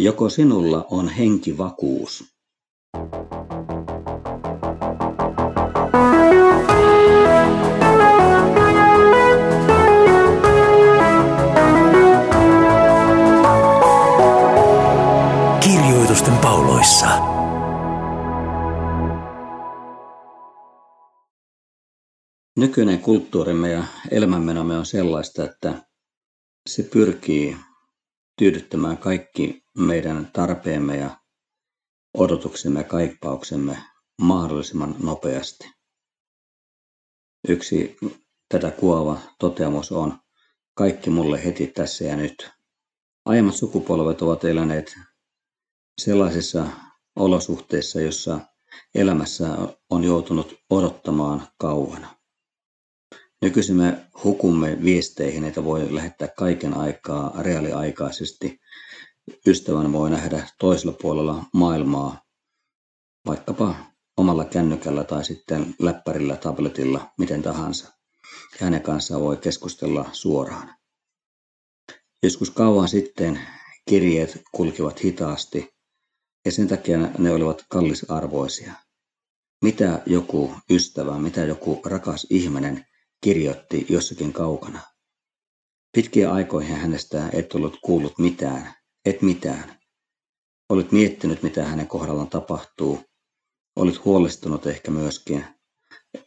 Joko sinulla on henkivakuus? Kirjoitusten pauloissa. Nykyinen kulttuurimme ja elämänmenomme on sellaista, että se pyrkii tyydyttämään kaikki meidän tarpeemme ja odotuksemme ja kaippauksemme mahdollisimman nopeasti. Yksi tätä kuova toteamus on kaikki mulle heti tässä ja nyt. Aiemmat sukupolvet ovat eläneet sellaisissa olosuhteissa, jossa elämässä on joutunut odottamaan kauan. Nykyisin me hukumme viesteihin, että voi lähettää kaiken aikaa reaaliaikaisesti. Ystävän voi nähdä toisella puolella maailmaa, vaikkapa omalla kännykällä tai sitten läppärillä, tabletilla, miten tahansa. Ja hänen kanssaan voi keskustella suoraan. Joskus kauan sitten kirjeet kulkivat hitaasti ja sen takia ne olivat kallisarvoisia. Mitä joku ystävä, mitä joku rakas ihminen kirjoitti jossakin kaukana. Pitkiä aikoihin hänestä et ollut kuullut mitään, et mitään. Olit miettinyt, mitä hänen kohdallaan tapahtuu. Olit huolestunut ehkä myöskin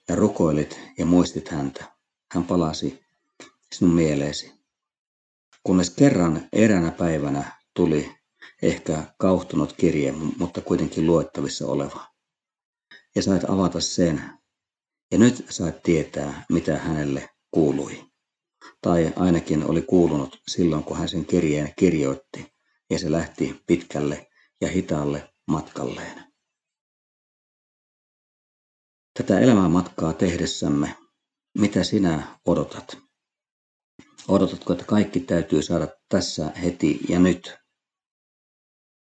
ja rukoilit ja muistit häntä. Hän palasi sinun mieleesi. Kunnes kerran eräänä päivänä tuli ehkä kauhtunut kirje, mutta kuitenkin luettavissa oleva. Ja sait avata sen ja nyt saat tietää, mitä hänelle kuului. Tai ainakin oli kuulunut silloin, kun hän sen kirjeen kirjoitti, ja se lähti pitkälle ja hitaalle matkalleen. Tätä elämää matkaa tehdessämme, mitä sinä odotat? Odotatko, että kaikki täytyy saada tässä heti ja nyt?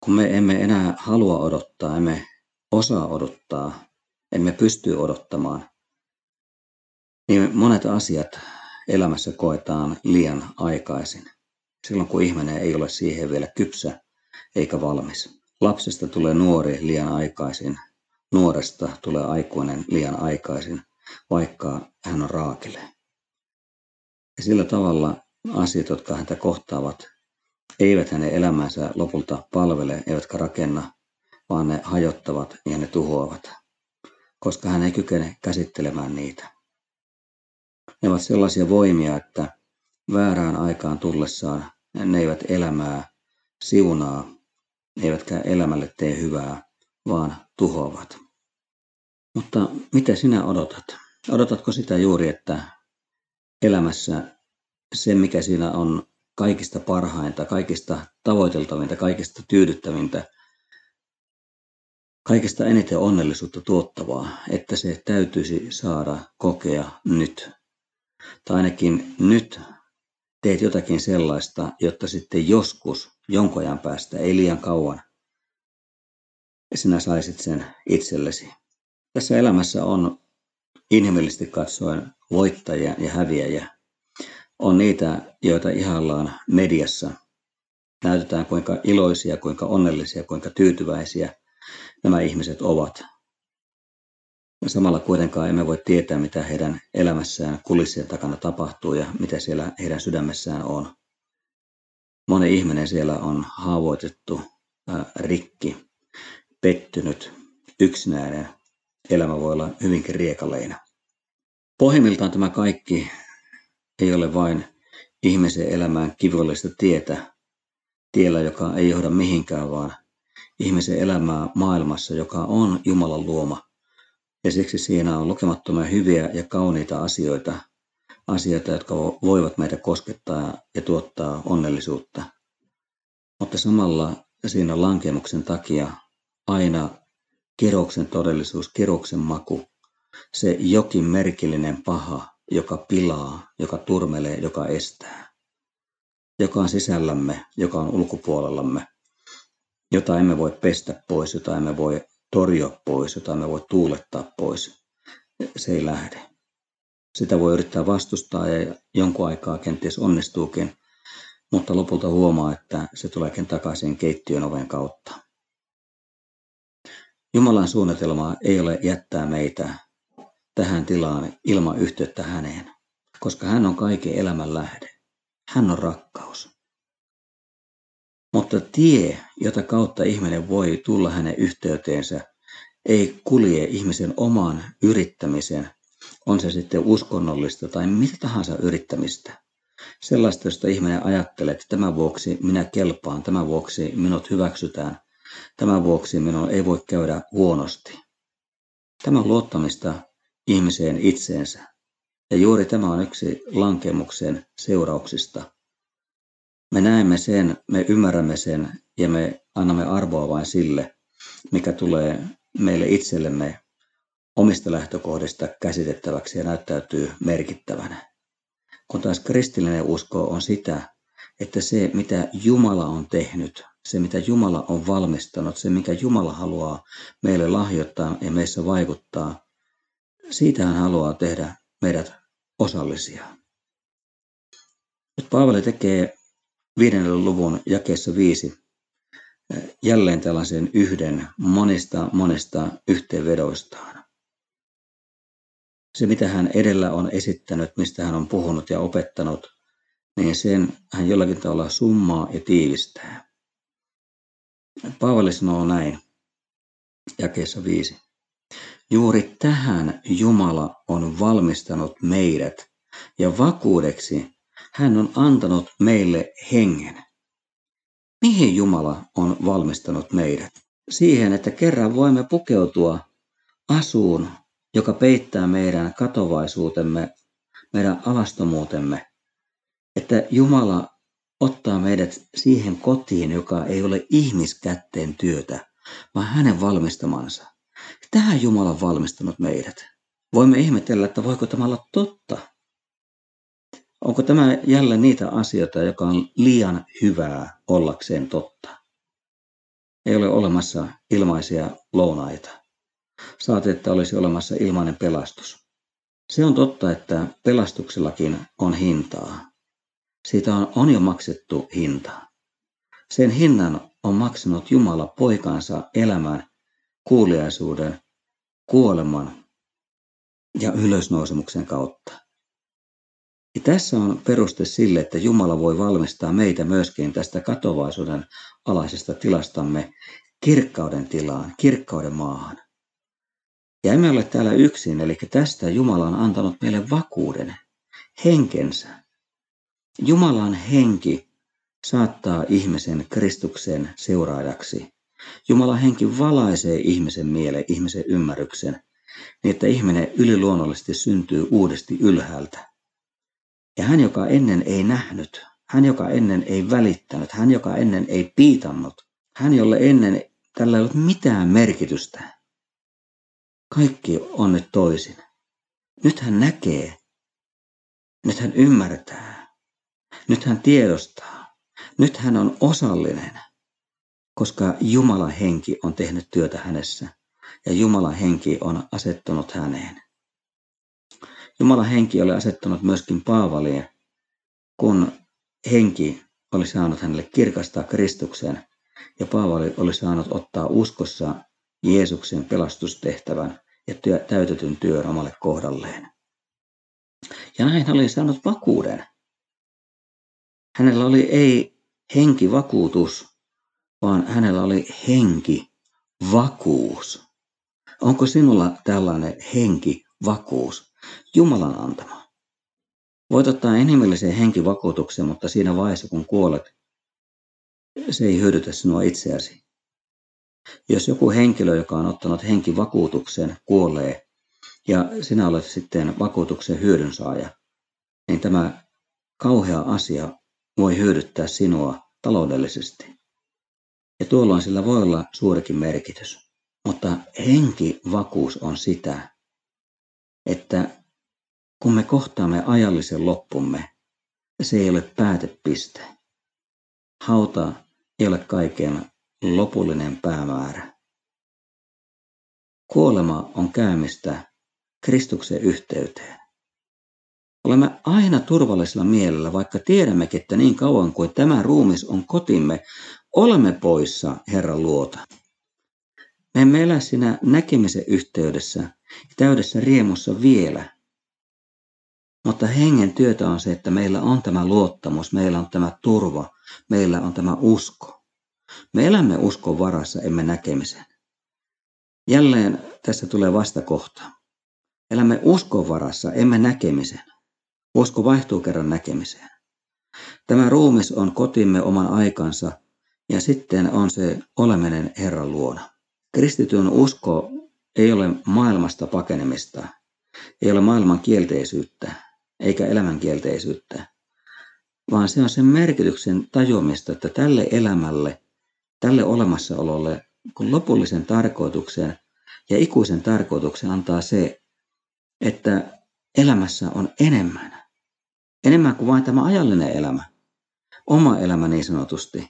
Kun me emme enää halua odottaa, emme osaa odottaa, emme pysty odottamaan, niin monet asiat elämässä koetaan liian aikaisin. Silloin kun ihminen ei ole siihen vielä kypsä eikä valmis. Lapsesta tulee nuori liian aikaisin, nuoresta tulee aikuinen liian aikaisin, vaikka hän on raakile. Ja sillä tavalla asiat, jotka häntä kohtaavat, eivät hänen elämänsä lopulta palvele, eivätkä rakenna, vaan ne hajottavat ja ne tuhoavat, koska hän ei kykene käsittelemään niitä. Ne ovat sellaisia voimia, että väärään aikaan tullessaan ne eivät elämää siunaa, eivätkä elämälle tee hyvää, vaan tuhoavat. Mutta mitä sinä odotat? Odotatko sitä juuri, että elämässä se, mikä siinä on kaikista parhainta, kaikista tavoiteltavinta, kaikista tyydyttävintä, kaikista eniten onnellisuutta tuottavaa, että se täytyisi saada kokea nyt tai ainakin nyt teet jotakin sellaista, jotta sitten joskus, jonkun ajan päästä, ei liian kauan, sinä saisit sen itsellesi. Tässä elämässä on inhimillisesti katsoen voittajia ja häviäjiä. On niitä, joita ihallaan mediassa. Näytetään kuinka iloisia, kuinka onnellisia, kuinka tyytyväisiä nämä ihmiset ovat. Samalla kuitenkaan emme voi tietää, mitä heidän elämässään kulissien takana tapahtuu ja mitä siellä heidän sydämessään on. Moni ihminen siellä on haavoitettu, rikki, pettynyt, yksinäinen. Elämä voi olla hyvinkin riekaleina. Pohjimmiltaan tämä kaikki ei ole vain ihmisen elämään kivullista tietä, tiellä, joka ei johda mihinkään, vaan ihmisen elämää maailmassa, joka on Jumalan luoma – ja siksi siinä on lukemattomia hyviä ja kauniita asioita, asioita, jotka voivat meitä koskettaa ja tuottaa onnellisuutta. Mutta samalla siinä lankemuksen takia aina kiroksen todellisuus, kiroksen maku, se jokin merkillinen paha, joka pilaa, joka turmelee, joka estää, joka on sisällämme, joka on ulkopuolellamme, jota emme voi pestä pois, jota emme voi torjua pois, jota me voi tuulettaa pois. Se ei lähde. Sitä voi yrittää vastustaa ja jonkun aikaa kenties onnistuukin, mutta lopulta huomaa, että se tuleekin takaisin keittiön oven kautta. Jumalan suunnitelma ei ole jättää meitä tähän tilaan ilman yhteyttä häneen, koska hän on kaiken elämän lähde. Hän on rakkaus. Mutta tie, jota kautta ihminen voi tulla hänen yhteyteensä, ei kulje ihmisen oman yrittämisen, on se sitten uskonnollista tai mitä tahansa yrittämistä. Sellaista, josta ihminen ajattelee, että tämän vuoksi minä kelpaan, tämän vuoksi minut hyväksytään, tämän vuoksi minun ei voi käydä huonosti. Tämä on luottamista ihmiseen itseensä. Ja juuri tämä on yksi lankemuksen seurauksista. Me näemme sen, me ymmärrämme sen ja me annamme arvoa vain sille, mikä tulee meille itsellemme omista lähtökohdista käsitettäväksi ja näyttäytyy merkittävänä. Kun taas kristillinen usko on sitä, että se mitä Jumala on tehnyt, se mitä Jumala on valmistanut, se mikä Jumala haluaa meille lahjoittaa ja meissä vaikuttaa, siitä hän haluaa tehdä meidät osallisia. Nyt Paavali tekee viidennen luvun jakeessa viisi jälleen tällaisen yhden monista monista yhteenvedoistaan. Se, mitä hän edellä on esittänyt, mistä hän on puhunut ja opettanut, niin sen hän jollakin tavalla summaa ja tiivistää. Paavali sanoo näin, jakeessa viisi. Juuri tähän Jumala on valmistanut meidät, ja vakuudeksi hän on antanut meille hengen. Mihin Jumala on valmistanut meidät? Siihen, että kerran voimme pukeutua asuun, joka peittää meidän katovaisuutemme, meidän alastomuutemme. Että Jumala ottaa meidät siihen kotiin, joka ei ole ihmiskätteen työtä, vaan hänen valmistamansa. Tähän Jumala on valmistanut meidät. Voimme ihmetellä, että voiko tämä olla totta. Onko tämä jälleen niitä asioita, joka on liian hyvää ollakseen totta? Ei ole olemassa ilmaisia lounaita. Saat, että olisi olemassa ilmainen pelastus. Se on totta, että pelastuksellakin on hintaa. Siitä on, on jo maksettu hinta. Sen hinnan on maksanut Jumala poikansa elämän, kuuliaisuuden, kuoleman ja ylösnousemuksen kautta. Ja tässä on peruste sille, että Jumala voi valmistaa meitä myöskin tästä katovaisuuden alaisesta tilastamme kirkkauden tilaan, kirkkauden maahan. Ja emme ole täällä yksin, eli tästä Jumala on antanut meille vakuuden, henkensä. Jumalan henki saattaa ihmisen Kristuksen seuraajaksi. Jumalan henki valaisee ihmisen mieleen, ihmisen ymmärryksen, niin että ihminen yliluonnollisesti syntyy uudesti ylhäältä. Ja hän, joka ennen ei nähnyt, hän, joka ennen ei välittänyt, hän, joka ennen ei piitannut, hän, jolle ennen tällä ei ollut mitään merkitystä. Kaikki on nyt toisin. Nyt hän näkee. Nyt hän ymmärtää. Nyt hän tiedostaa. Nyt hän on osallinen, koska Jumalan henki on tehnyt työtä hänessä ja Jumalan henki on asettunut häneen. Jumalan henki oli asettanut myöskin Paavaliin, kun henki oli saanut hänelle kirkastaa Kristuksen ja Paavali oli saanut ottaa uskossa Jeesuksen pelastustehtävän ja työ, täytetyn työn omalle kohdalleen. Ja näin oli saanut vakuuden. Hänellä oli ei henkivakuutus, vaan hänellä oli henkivakuus. Onko sinulla tällainen henkivakuus? Jumalan antama. Voit ottaa inhimillisen henkivakuutuksen, mutta siinä vaiheessa kun kuolet, se ei hyödytä sinua itseäsi. Jos joku henkilö, joka on ottanut henkivakuutuksen, kuolee ja sinä olet sitten vakuutuksen hyödynsaaja, niin tämä kauhea asia voi hyödyttää sinua taloudellisesti. Ja tuolloin sillä voi olla suurikin merkitys. Mutta henkivakuus on sitä, että kun me kohtaamme ajallisen loppumme, se ei ole päätepiste. Hauta ei ole kaiken lopullinen päämäärä. Kuolema on käymistä Kristuksen yhteyteen. Olemme aina turvallisella mielellä, vaikka tiedämmekin, että niin kauan kuin tämä ruumis on kotimme, olemme poissa Herran luota. Me emme elä siinä näkemisen yhteydessä ja täydessä riemussa vielä. Mutta hengen työtä on se, että meillä on tämä luottamus, meillä on tämä turva, meillä on tämä usko. Me elämme uskon varassa, emme näkemisen. Jälleen tässä tulee vastakohta. Elämme uskon varassa, emme näkemisen. Usko vaihtuu kerran näkemiseen. Tämä ruumis on kotimme oman aikansa ja sitten on se oleminen Herran luona. Kristityn usko ei ole maailmasta pakenemista, ei ole maailman kielteisyyttä eikä elämän kielteisyyttä, vaan se on sen merkityksen tajuamista, että tälle elämälle, tälle olemassaololle, kun lopullisen tarkoituksen ja ikuisen tarkoituksen antaa se, että elämässä on enemmän. Enemmän kuin vain tämä ajallinen elämä. Oma elämä niin sanotusti.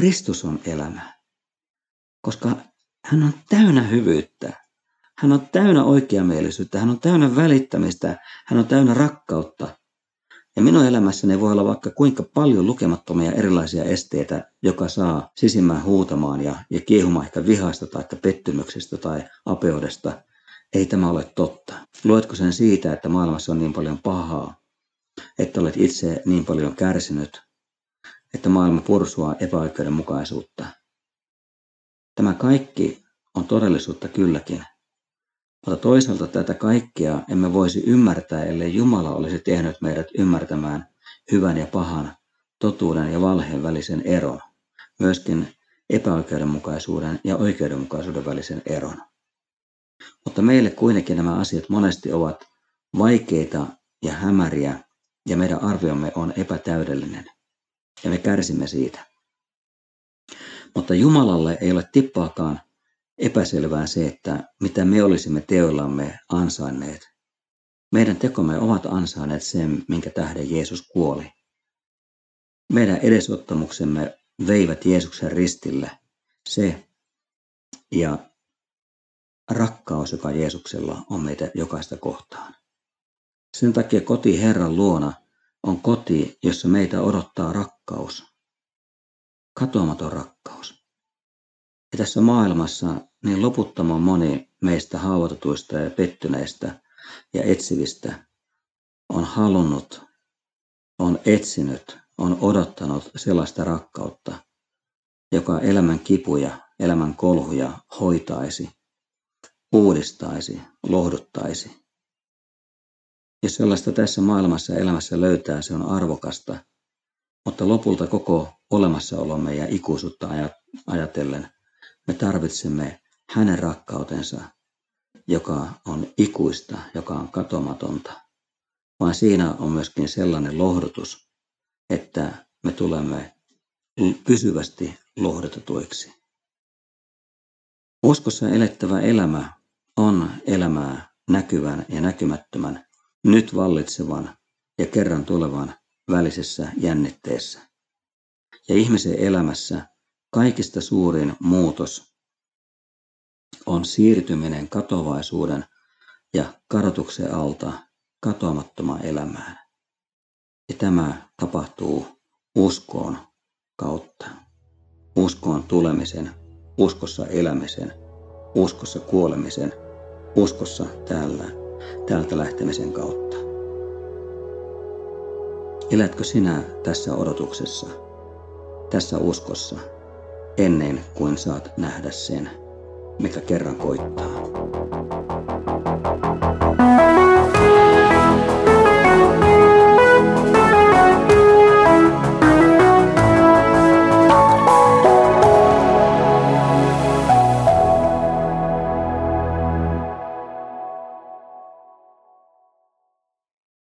Kristus on elämä, koska hän on täynnä hyvyyttä. Hän on täynnä oikeamielisyyttä, hän on täynnä välittämistä, hän on täynnä rakkautta. Ja minun elämässäni voi olla vaikka kuinka paljon lukemattomia erilaisia esteitä, joka saa sisimmään huutamaan ja, ja kiehumaan ehkä vihasta tai pettymyksestä tai apeudesta. Ei tämä ole totta. Luetko sen siitä, että maailmassa on niin paljon pahaa, että olet itse niin paljon kärsinyt, että maailma pursuaa epäoikeudenmukaisuutta. Tämä kaikki on todellisuutta kylläkin, mutta toisaalta tätä kaikkea emme voisi ymmärtää, ellei Jumala olisi tehnyt meidät ymmärtämään hyvän ja pahan, totuuden ja valheen välisen eron, myöskin epäoikeudenmukaisuuden ja oikeudenmukaisuuden välisen eron. Mutta meille kuitenkin nämä asiat monesti ovat vaikeita ja hämäriä ja meidän arviomme on epätäydellinen ja me kärsimme siitä. Mutta Jumalalle ei ole tippaakaan epäselvää se, että mitä me olisimme teoillamme ansainneet. Meidän tekomme ovat ansainneet sen, minkä tähden Jeesus kuoli. Meidän edesottamuksemme veivät Jeesuksen ristille se ja rakkaus, joka Jeesuksella on meitä jokaista kohtaan. Sen takia koti Herran luona on koti, jossa meitä odottaa rakkaus. Katoamaton rakkaus. Ja tässä maailmassa niin loputtoman moni meistä haavoitetuista ja pettyneistä ja etsivistä on halunnut, on etsinyt, on odottanut sellaista rakkautta, joka elämän kipuja, elämän kolhuja hoitaisi, uudistaisi, lohduttaisi jos sellaista tässä maailmassa elämässä löytää, se on arvokasta, mutta lopulta koko olemassaolomme ja ikuisuutta ajatellen me tarvitsemme hänen rakkautensa, joka on ikuista, joka on katomatonta. Vaan siinä on myöskin sellainen lohdutus, että me tulemme pysyvästi lohdutetuiksi. Uskossa elettävä elämä on elämää näkyvän ja näkymättömän nyt vallitsevan ja kerran tulevan välisessä jännitteessä. Ja ihmisen elämässä kaikista suurin muutos on siirtyminen katovaisuuden ja kadotuksen alta katoamattomaan elämään. Ja tämä tapahtuu uskoon kautta. Uskoon tulemisen, uskossa elämisen, uskossa kuolemisen, uskossa täällä täältä lähtemisen kautta. Elätkö sinä tässä odotuksessa, tässä uskossa, ennen kuin saat nähdä sen, mikä kerran koittaa?